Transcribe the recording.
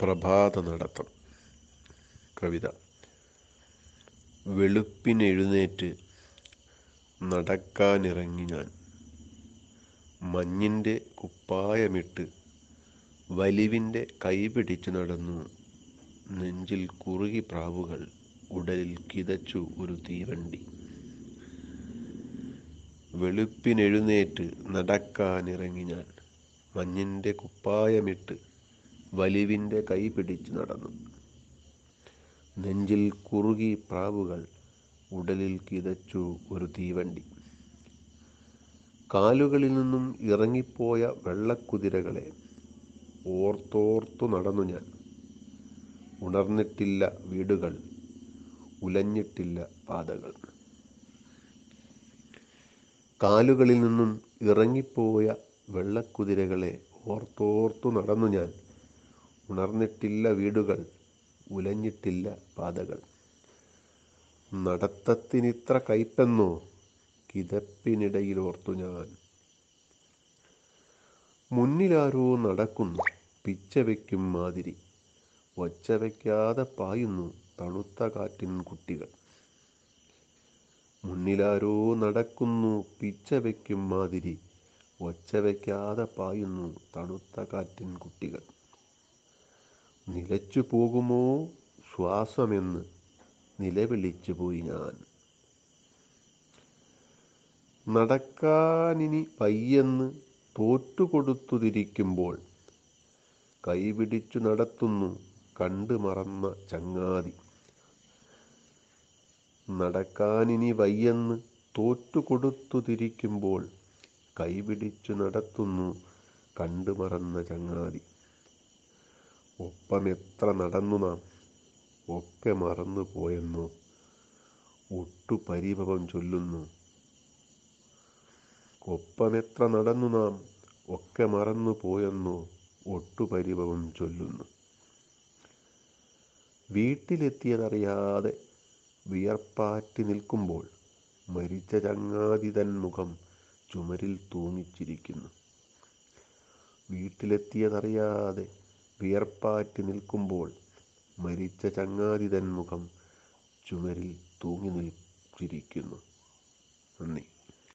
പ്രഭാത നടത്തം. കവിത. വെളുപ്പിനെഴുന്നേറ്റ് നടക്കാനിറങ്ങി ഞാൻ. മഞ്ഞിന്റെ കുപ്പായമിട്ട് വലിവിന്റെ കൈപിടിച്ച് നടന്നു. നെഞ്ചിൽ കുറുകി പ്രാവുകൾ ഉടലിൽ കിതച്ചു ഒരു തീവണ്ടി. വെളുപ്പിനെഴുന്നേറ്റ് നടക്കാനിറങ്ങി ഞാൻ. മഞ്ഞിന്റെ കുപ്പായമിട്ട് വലിവിന്റെ കൈ പിടിച്ചു നടന്നു. നെഞ്ചിൽ കുറുകി പ്രാവുകൾ ഉടലിൽ കിതച്ചു ഒരു തീവണ്ടി. കാലുകളിൽ നിന്നും ഇറങ്ങിപ്പോയ വെള്ളക്കുതിരകളെ ഓർത്തോർത്തു നടന്നു ഞാൻ. ഉണർന്നിട്ടില്ല വീടുകൾ ഉലഞ്ഞിട്ടില്ല പാതകൾ. കാലുകളിൽ നിന്നും ഇറങ്ങിപ്പോയ വെള്ളക്കുതിരകളെ ഓർത്തോർത്തു നടന്നു ഞാൻ. ഉണർന്നിട്ടില്ല വീടുകൾ ഉലഞ്ഞിട്ടില്ല പാതകൾ. നടത്തത്തിനിത്ര കയ്പെന്നോ കിതപ്പിനിടയിൽ ഓർത്തു ഞാൻ. മുന്നിലാരോ നടക്കുന്നു പിച്ചവയ്ക്കും മാതിരി. ഒച്ചവയ്ക്കാതെ പായുന്നു തണുത്ത കാറ്റിൻ കുട്ടികൾ. മുന്നിലാരോ നടക്കുന്നു പിച്ചവയ്ക്കും മാതിരി. ഒച്ചവയ്ക്കാതെ പായുന്നു തണുത്ത കാറ്റിൻ കുട്ടികൾ. നിലച്ചു പോകുമോ ശ്വാസമെന്ന് നിലവിളിച്ചു പോയി ഞാൻ. നടക്കാനിനി പയ്യെന്ന് തോറ്റുകൊടുത്തുതിരിക്കുമ്പോൾ കൈപിടിച്ചു നടത്തുന്നു കണ്ടു മറന്ന ചങ്ങാതി. നടക്കാനിനി വയ്യെന്ന് തോറ്റുകൊടുത്തുതിരിക്കുമ്പോൾ കൈപിടിച്ചു നടത്തുന്നു കണ്ടു മറന്ന ചങ്ങാതി. ഒപ്പമെത്ര നടന്നു നാം? ഒക്കെ മറന്നു പോയെന്നു ഒട്ടു പരിഭവം ചൊല്ലുന്നു. ഒപ്പമെത്ര നടന്നു നാം? ഒക്കെ മറന്നു പോയെന്നു ഒട്ടു പരിഭവം ചൊല്ലുന്നു. വീട്ടിലെത്തിയതറിയാതെ വിയർപ്പാറ്റി നിൽക്കുമ്പോൾ മരിച്ച ചങ്ങാതി തൻ മുഖം ചുമരിൽ തൂങ്ങിച്ചിരിക്കുന്നു. വീട്ടിലെത്തിയതറിയാതെ വിയർപ്പാറ്റി നിൽക്കുമ്പോൾ മരിച്ച ചങ്ങാതി മുഖം ചുമരിൽ തൂങ്ങി നിൽച്ചിരിക്കുന്നു. നന്ദി.